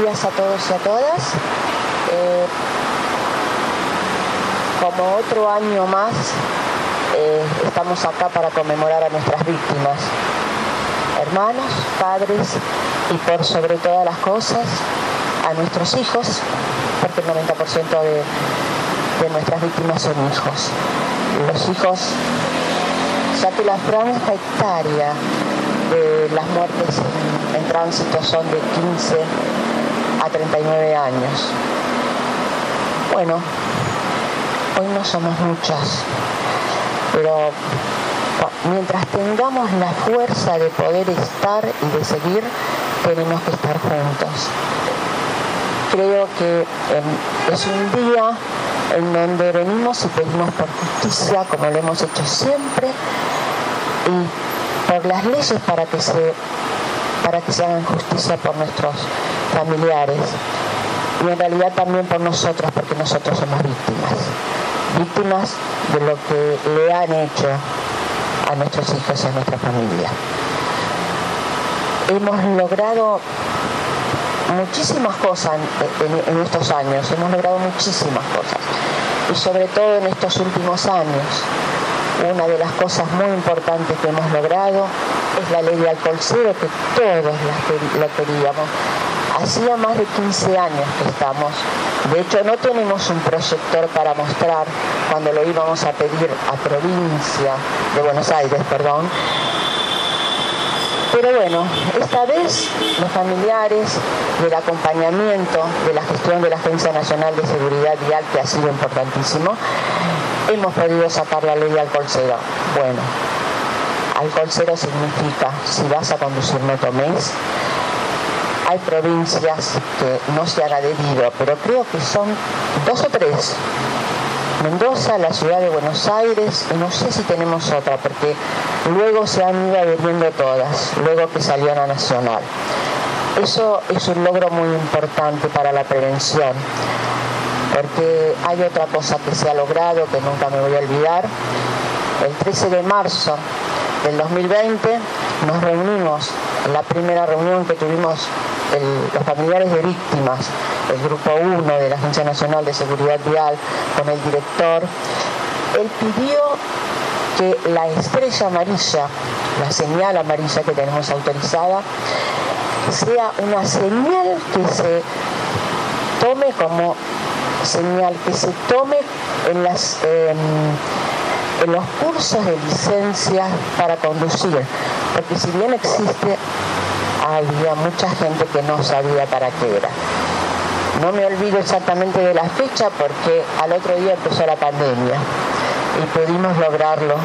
Días a todos y a todas. Eh, como otro año más, eh, estamos acá para conmemorar a nuestras víctimas, hermanos, padres y por sobre todas las cosas, a nuestros hijos, porque el 90% de, de nuestras víctimas son hijos. Los hijos, ya que la franja hectárea de las muertes en tránsito son de 15 a 39 años. Bueno, hoy no somos muchas, pero mientras tengamos la fuerza de poder estar y de seguir, tenemos que estar juntos. Creo que eh, es un día en donde venimos y pedimos por justicia, como lo hemos hecho siempre, y por las leyes para que se, para que se hagan justicia por nuestros familiares y en realidad también por nosotros, porque nosotros somos víctimas, víctimas de lo que le han hecho a nuestros hijos y a nuestra familia. Hemos logrado muchísimas cosas en, en, estos años, hemos logrado muchísimas cosas y sobre todo en estos últimos años. Una de las cosas muy importantes que hemos logrado es la ley de alcohol cero que todos la queríamos. Hacía más de 15 años que estamos. De hecho, no tenemos un proyector para mostrar cuando lo íbamos a pedir a provincia de Buenos Aires, perdón, pero bueno, esta vez los familiares del acompañamiento de la gestión de la Agencia Nacional de Seguridad Vial, que ha sido importantísimo, hemos podido sacar la ley alcohol cero. Bueno, alcohol cero significa, si vas a conducir no tomes, hay provincias que no se han adherido, pero creo que son dos o tres Mendoza, la ciudad de Buenos Aires, y no sé si tenemos otra, porque luego se han ido adhiriendo todas, luego que salió la nacional. Eso es un logro muy importante para la prevención, porque hay otra cosa que se ha logrado, que nunca me voy a olvidar. El 13 de marzo del 2020 nos reunimos, la primera reunión que tuvimos los familiares de víctimas, el grupo 1 de la Agencia Nacional de Seguridad Vial, con el director, él pidió que la estrella amarilla, la señal amarilla que tenemos autorizada, sea una señal que se tome como señal, que se tome en las... Eh, en los cursos de licencia para conducir, porque si bien existe había mucha gente que no sabía para qué era. No me olvido exactamente de la fecha porque al otro día empezó la pandemia y pudimos lograrlo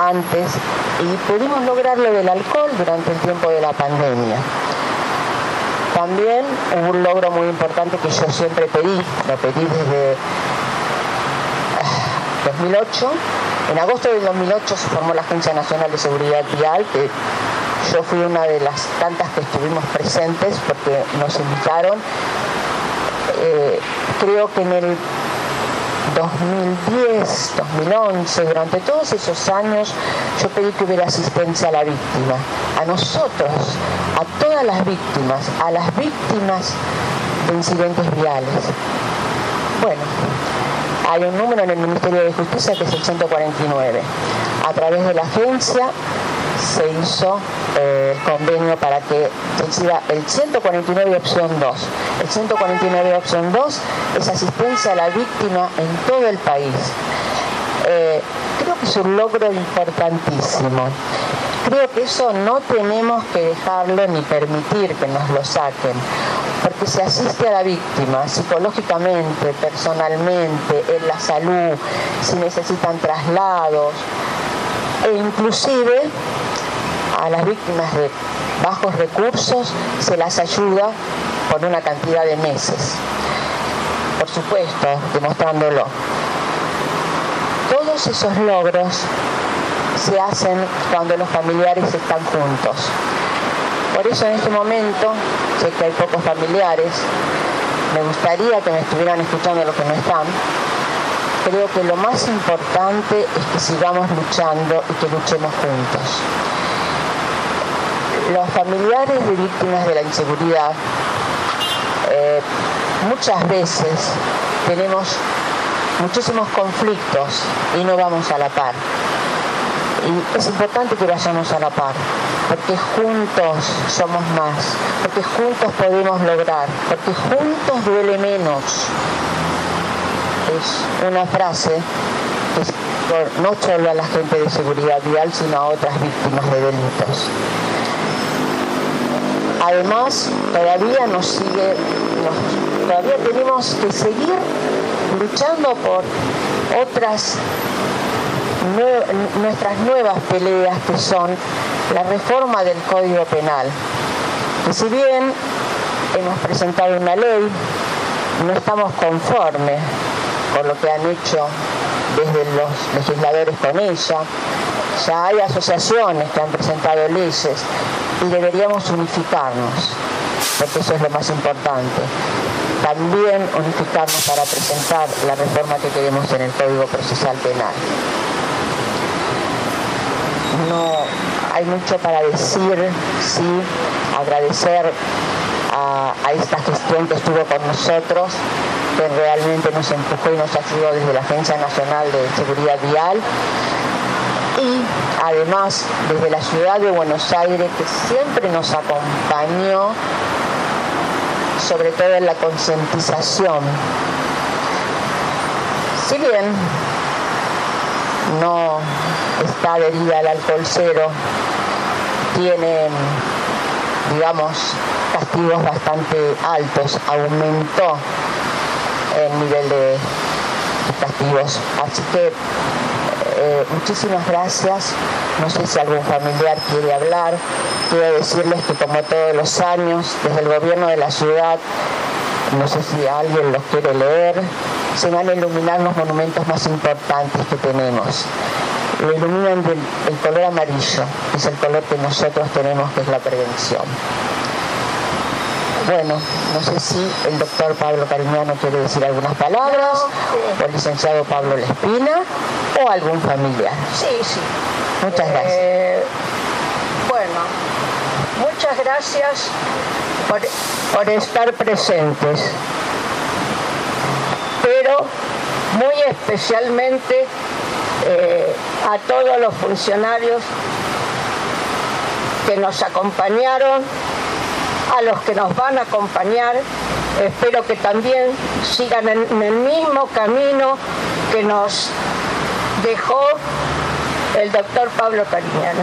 antes y pudimos lograrlo del alcohol durante el tiempo de la pandemia. También hubo un logro muy importante que yo siempre pedí, lo pedí desde 2008. Ah, en agosto del 2008 se formó la Agencia Nacional de Seguridad Vial, que yo fui una de las tantas que estuvimos presentes porque nos invitaron. Eh, creo que en el 2010, 2011, durante todos esos años, yo pedí que hubiera asistencia a la víctima, a nosotros, a todas las víctimas, a las víctimas de incidentes viales. Bueno, hay un número en el Ministerio de Justicia que es el 149. A través de la agencia se hizo eh, el convenio para que hiciera el 149 opción 2. El 149 opción 2 es asistencia a la víctima en todo el país. Eh, creo que es un logro importantísimo. Creo que eso no tenemos que dejarlo ni permitir que nos lo saquen, porque se asiste a la víctima psicológicamente, personalmente, en la salud, si necesitan traslados, e inclusive a las víctimas de bajos recursos se las ayuda por una cantidad de meses. Por supuesto, demostrándolo. Todos esos logros se hacen cuando los familiares están juntos. Por eso en este momento, sé que hay pocos familiares, me gustaría que me estuvieran escuchando los que no están, creo que lo más importante es que sigamos luchando y que luchemos juntos los familiares de víctimas de la inseguridad eh, muchas veces tenemos muchísimos conflictos y no vamos a la par. Y es importante que vayamos a la par, porque juntos somos más, porque juntos podemos lograr, porque juntos duele menos. Es una frase que no solo a la gente de seguridad vial, sino a otras víctimas de delitos. Además, todavía nos sigue, todavía tenemos que seguir luchando por otras nuestras nuevas peleas que son la reforma del Código Penal. Y si bien hemos presentado una ley, no estamos conformes con lo que han hecho desde los legisladores con ella. Ya hay asociaciones que han presentado leyes y deberíamos unificarnos, porque eso es lo más importante. También unificarnos para presentar la reforma que queremos en el Código Procesal Penal no hay mucho para decir, sí, agradecer a, esta gestión que estuvo con nosotros, que realmente nos empujó y nos ayudó desde la Agencia Nacional de Seguridad Vial y además desde la ciudad de Buenos Aires que siempre nos acompañó sobre todo en la concientización. Si bien no está adherida al alcohol cero, tiene, digamos, castigos bastante altos, aumentó el nivel de, castigos. Así que eh, muchísimas gracias. No sé si algún familiar quiere hablar. Quiero decirles que como todos los años, desde el gobierno de la ciudad, no sé si alguien los quiere leer, se van a iluminar los monumentos más importantes que tenemos. Lo iluminan del el color amarillo, es el color que nosotros tenemos, que es la prevención. Bueno, no sé si el doctor Pablo Cariñano quiere decir algunas palabras, o el licenciado Pablo Lespina, o algún familiar. Sí, sí. Muchas gracias. Eh, bueno, muchas gracias por, por estar presentes pero muy especialmente eh, a todos los funcionarios que nos acompañaron, a los que nos van a acompañar. Espero que también sigan en, el mismo camino que nos dejó el doctor Pablo Cariñano.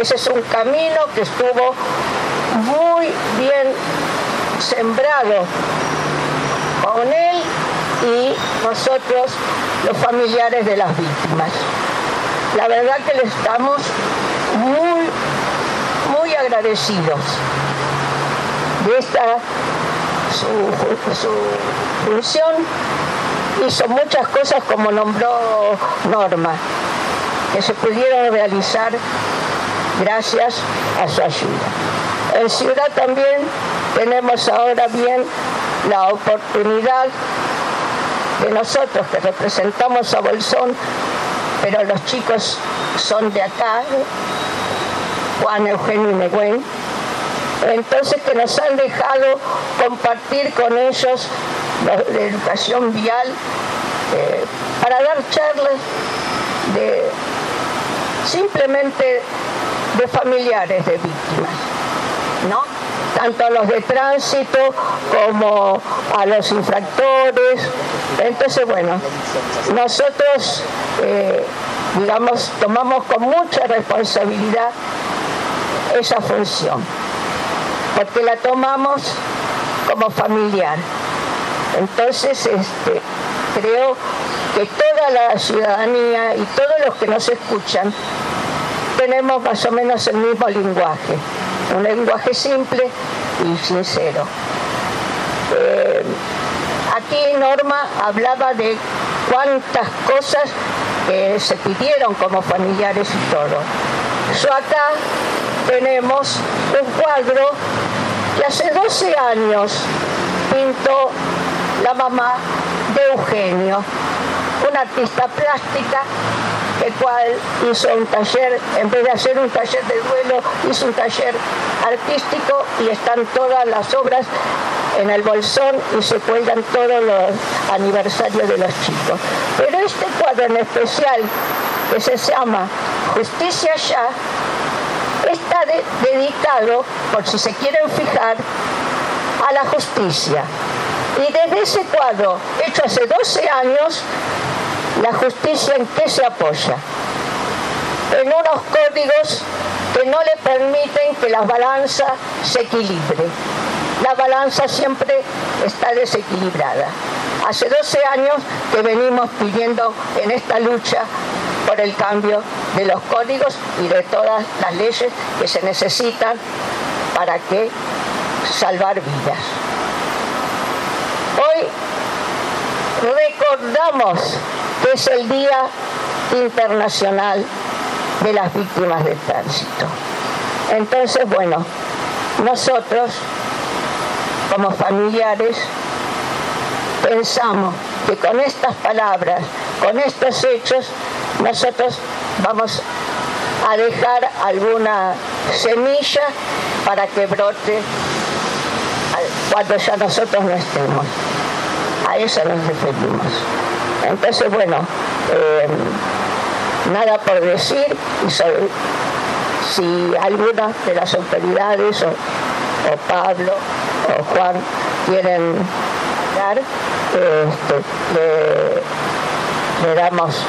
Ese es un camino que estuvo muy bien sembrado con él y nosotros los familiares de las víctimas. La verdad que le estamos muy, muy agradecidos de esta su, su función. Hizo muchas cosas como nombró Norma, que se pudieron realizar gracias a su ayuda. En Ciudad también tenemos ahora bien la oportunidad de nosotros que representamos a Bolsón, pero los chicos son de acá, Juan Eugenio y Neguen, entonces que nos han dejado compartir con ellos la, educación vial eh, para dar charlas de simplemente de familiares de víctimas, ¿no? tanto a los de tránsito como a los infractores. Entonces, bueno, nosotros, eh, digamos, tomamos con mucha responsabilidad esa función, porque la tomamos como familiar. Entonces, este, creo que toda la ciudadanía y todos los que nos escuchan tenemos más o menos el mismo lenguaje un lenguaje simple y sincero. Eh, aquí Norma hablaba de cuántas cosas que se pidieron como familiares y todo. Yo acá tenemos un cuadro que hace 12 años pintó la mamá de Eugenio, una artista plástica el cual hizo un taller, en vez de hacer un taller de duelo, hizo un taller artístico y están todas las obras en el bolsón y se cuelgan todos los aniversarios de los chicos. Pero este cuadro en especial, que se llama Justicia Ya, dedicado, por si se quieren fijar, a la justicia. Y desde ese cuadro, hecho hace 12 años, la justicia en qué se apoya? En unos códigos que no le permiten que la balanza se equilibre. La balanza siempre está desequilibrada. Hace 12 años que venimos pidiendo en esta lucha por el cambio de los códigos y de todas las leyes que se necesitan para que salvar vidas. Hoy recordamos que es el Día Internacional de las Víctimas del Tránsito. Entonces, bueno, nosotros como familiares pensamos que con estas palabras, con estos hechos, nosotros vamos a dejar alguna semilla para que brote cuando ya nosotros no estemos. A eso nos referimos. Entonces, bueno, eh, nada por decir y si alguna de las autoridades o, Pablo o Juan quieren dar, este, le, damos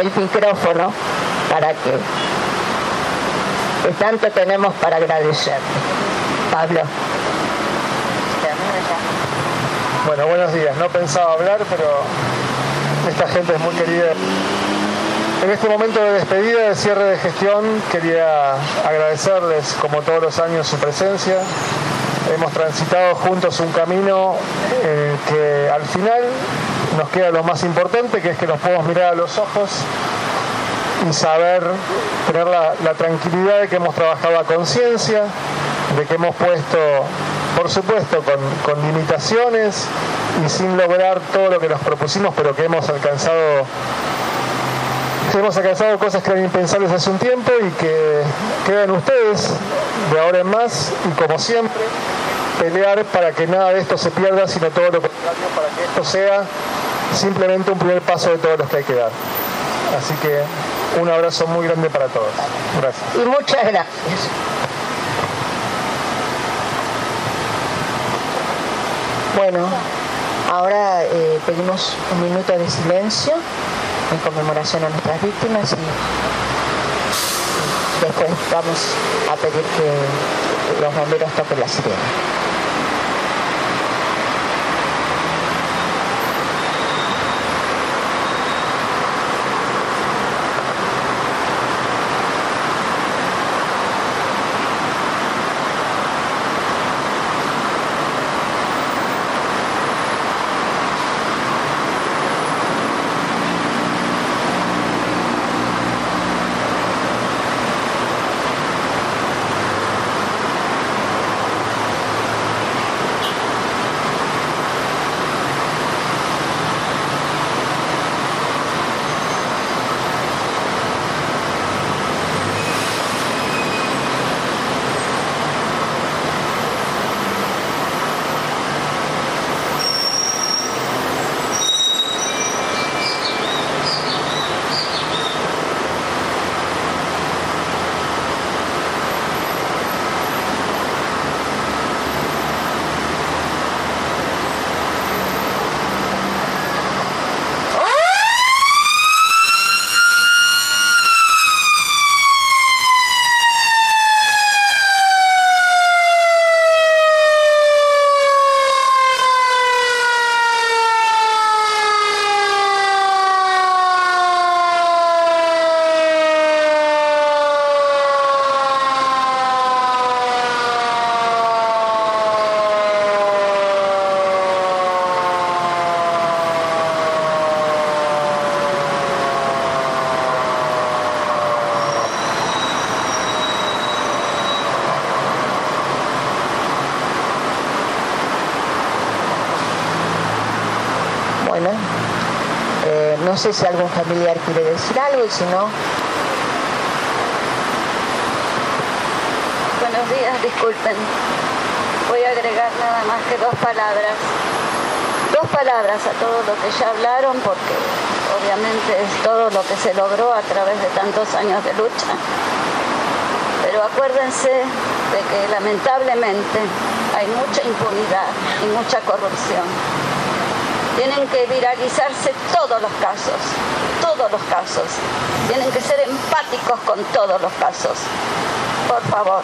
el micrófono para que, tanto tenemos para agradecerle. Pablo. Bueno, buenos días. No pensaba hablar, pero esta gente es muy querida. En este momento de despedida, de cierre de gestión, quería agradecerles, como todos los años, su presencia. Hemos transitado juntos un camino en el que al final nos queda lo más importante, que es que nos podemos mirar a los ojos y saber tener la, tranquilidad de que hemos trabajado a conciencia, de que hemos puesto por supuesto con, limitaciones y sin lograr todo lo que nos propusimos, pero que hemos alcanzado hemos alcanzado cosas que eran impensables hace un tiempo y que quedan ustedes de ahora en más y como siempre pelear para que nada de esto se pierda, sino todo lo contrario, para que esto sea simplemente un primer paso de todos los que hay que dar. Así que un abrazo muy grande para todos. Gracias. Y muchas gracias. Bueno, ahora eh, pedimos un minuto de silencio en conmemoración a nuestras víctimas y después vamos a pedir que los bomberos toquen la sirena. No sé si algún familiar quiere decir algo y si no... Buenos días, disculpen. voy a agregar nada más que dos palabras. Dos palabras a todo lo que ya hablaron porque obviamente es todo lo que se logró a través de tantos años de lucha. Pero acuérdense de que lamentablemente hay mucha impunidad y mucha corrupción. Tienen que viralizarse todos los casos, todos los casos. Tienen que ser empáticos con todos los casos. Por favor.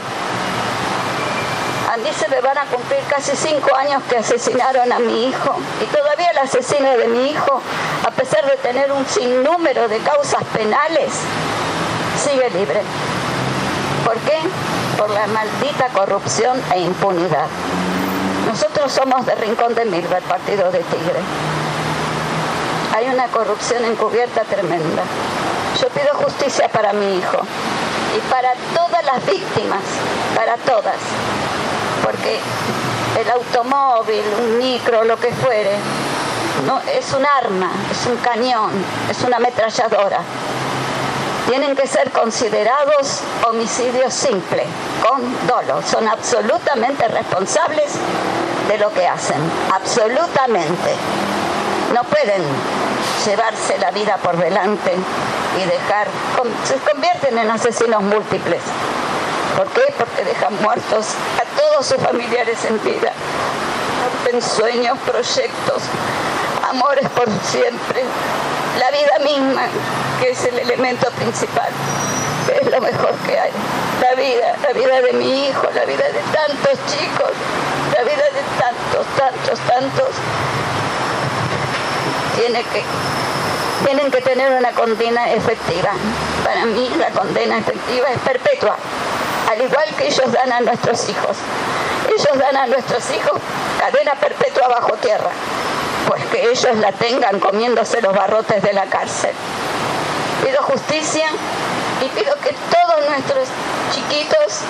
A mí se me van a cumplir casi cinco años que asesinaron a mi hijo y todavía el asesino de mi hijo, a pesar de tener un sinnúmero de causas penales, sigue libre. ¿Por qué? Por la maldita corrupción e impunidad. Nosotros somos de Rincón de Milva, el partido de Tigre. Hay una corrupción encubierta tremenda. Yo pido justicia para mi hijo y para todas las víctimas, para todas. Porque el automóvil, un micro, lo que fuere, no, es un arma, es un cañón, es una ametralladora tienen que ser considerados homicidios simples, con dolo. Son absolutamente responsables de lo que hacen, absolutamente. No pueden llevarse la vida por delante y dejar, se convierten en asesinos múltiples. ¿Por qué? Porque dejan muertos a todos sus familiares en vida. En sueños, proyectos, amores por siempre, la vida misma, que es el elemento principal, lo mejor que hay. La vida, la vida de mi hijo, la vida de tantos chicos, la vida de tantos, tantos, tantos, tiene que, tienen que tener una condena efectiva. Para mí la condena efectiva es perpetua, al igual que ellos dan a nuestros hijos. Ellos dan a nuestros hijos cadena perpetua bajo tierra pues que ellos la tengan comiéndose los barrotes de la cárcel. Pido justicia y pido que todos nuestros chiquitos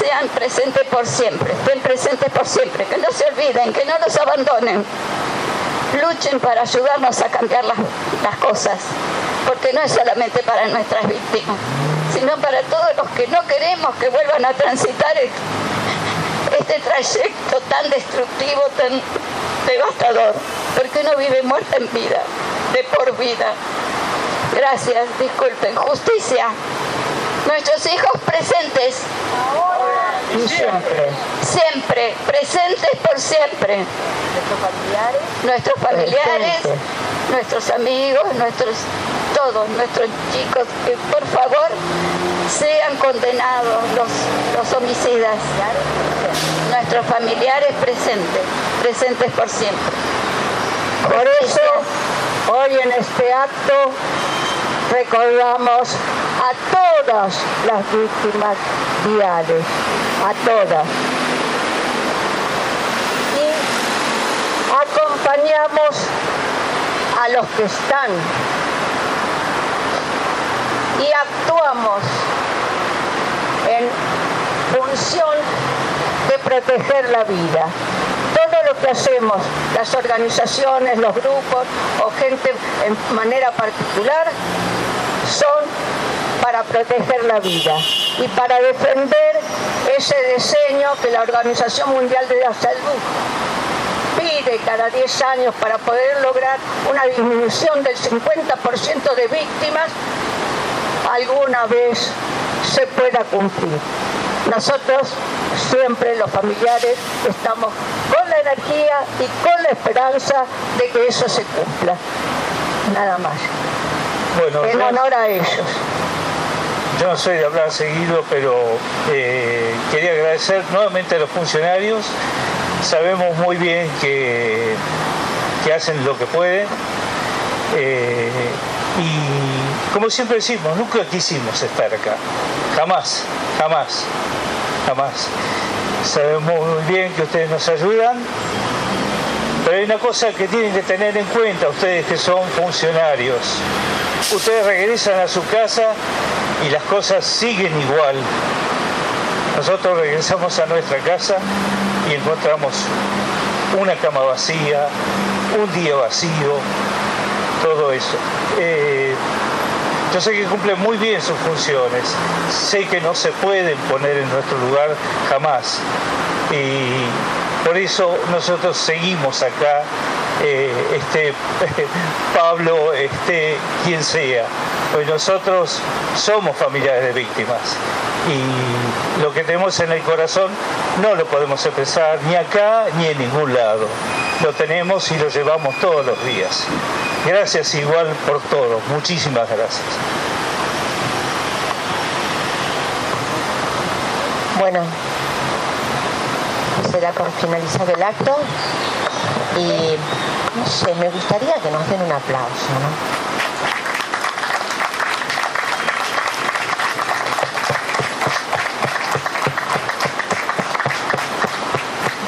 sean presentes por siempre, estén presentes por siempre, que no se olviden, que no los abandonen. Luchen para ayudarnos a cambiar las, cosas, porque no es solamente para nuestras víctimas, sino para todos los que no queremos que vuelvan a transitar este trayecto tan destructivo, tan devastador, porque uno vive muerta en vida, de por vida. Gracias, disculpen. Justicia. Nuestros hijos presentes. Ahora y siempre. Siempre, presentes por siempre. Nuestros familiares. Nuestros familiares, nuestros amigos, nuestros todos, nuestros chicos, que por favor sean condenados los, los homicidas. Nuestros familiares presentes, presentes por siempre. Por eso, hoy en este acto recordamos a todas las víctimas viales, a todas. Y acompañamos a los que están y actuamos en función de proteger la vida. Todo lo que hacemos, las organizaciones, los grupos o gente en manera particular, son para proteger la vida y para defender ese diseño que la Organización Mundial de la Salud pide cada 10 años para poder lograr una disminución del 50% de víctimas, alguna vez se pueda cumplir. Nosotros siempre los familiares estamos con la energía y con la esperanza de que eso se cumpla. Nada más. Bueno, En yo- honor a ellos. Yo no soy de hablar seguido, pero eh, quería agradecer nuevamente a los funcionarios. Sabemos muy bien que, que hacen lo que pueden. Eh, y como siempre decimos, nunca quisimos estar acá. Jamás, jamás, jamás. Sabemos muy bien que ustedes nos ayudan, pero hay una cosa que tienen que tener en cuenta ustedes que son funcionarios. Ustedes regresan a su casa y las cosas siguen igual. Nosotros regresamos a nuestra casa y encontramos una cama vacía, un día vacío, todo eso. Eh, yo sé que cumplen muy bien sus funciones, sé que no se pueden poner en nuestro lugar jamás, por eso nosotros seguimos acá, eh, este Pablo, este quien sea. Pues nosotros somos familiares de víctimas y lo que tenemos en el corazón no lo podemos expresar ni acá ni en ningún lado. Lo tenemos y lo llevamos todos los días. Gracias igual por todo. Muchísimas gracias. Bueno, será por finalizado el acto y no sé, me gustaría que nos den un aplauso, ¿no?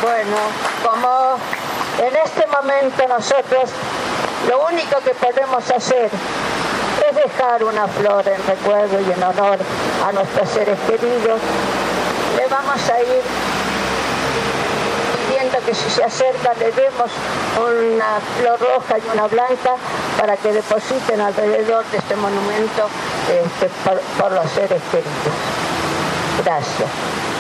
Bueno, como en este momento nosotros lo único que podemos hacer es dejar una flor en recuerdo y en honor a nuestros seres queridos, le vamos a ir que si se acerca le demos una flor roja y una blanca para que depositen alrededor de este monumento este, por los seres queridos. Gracias.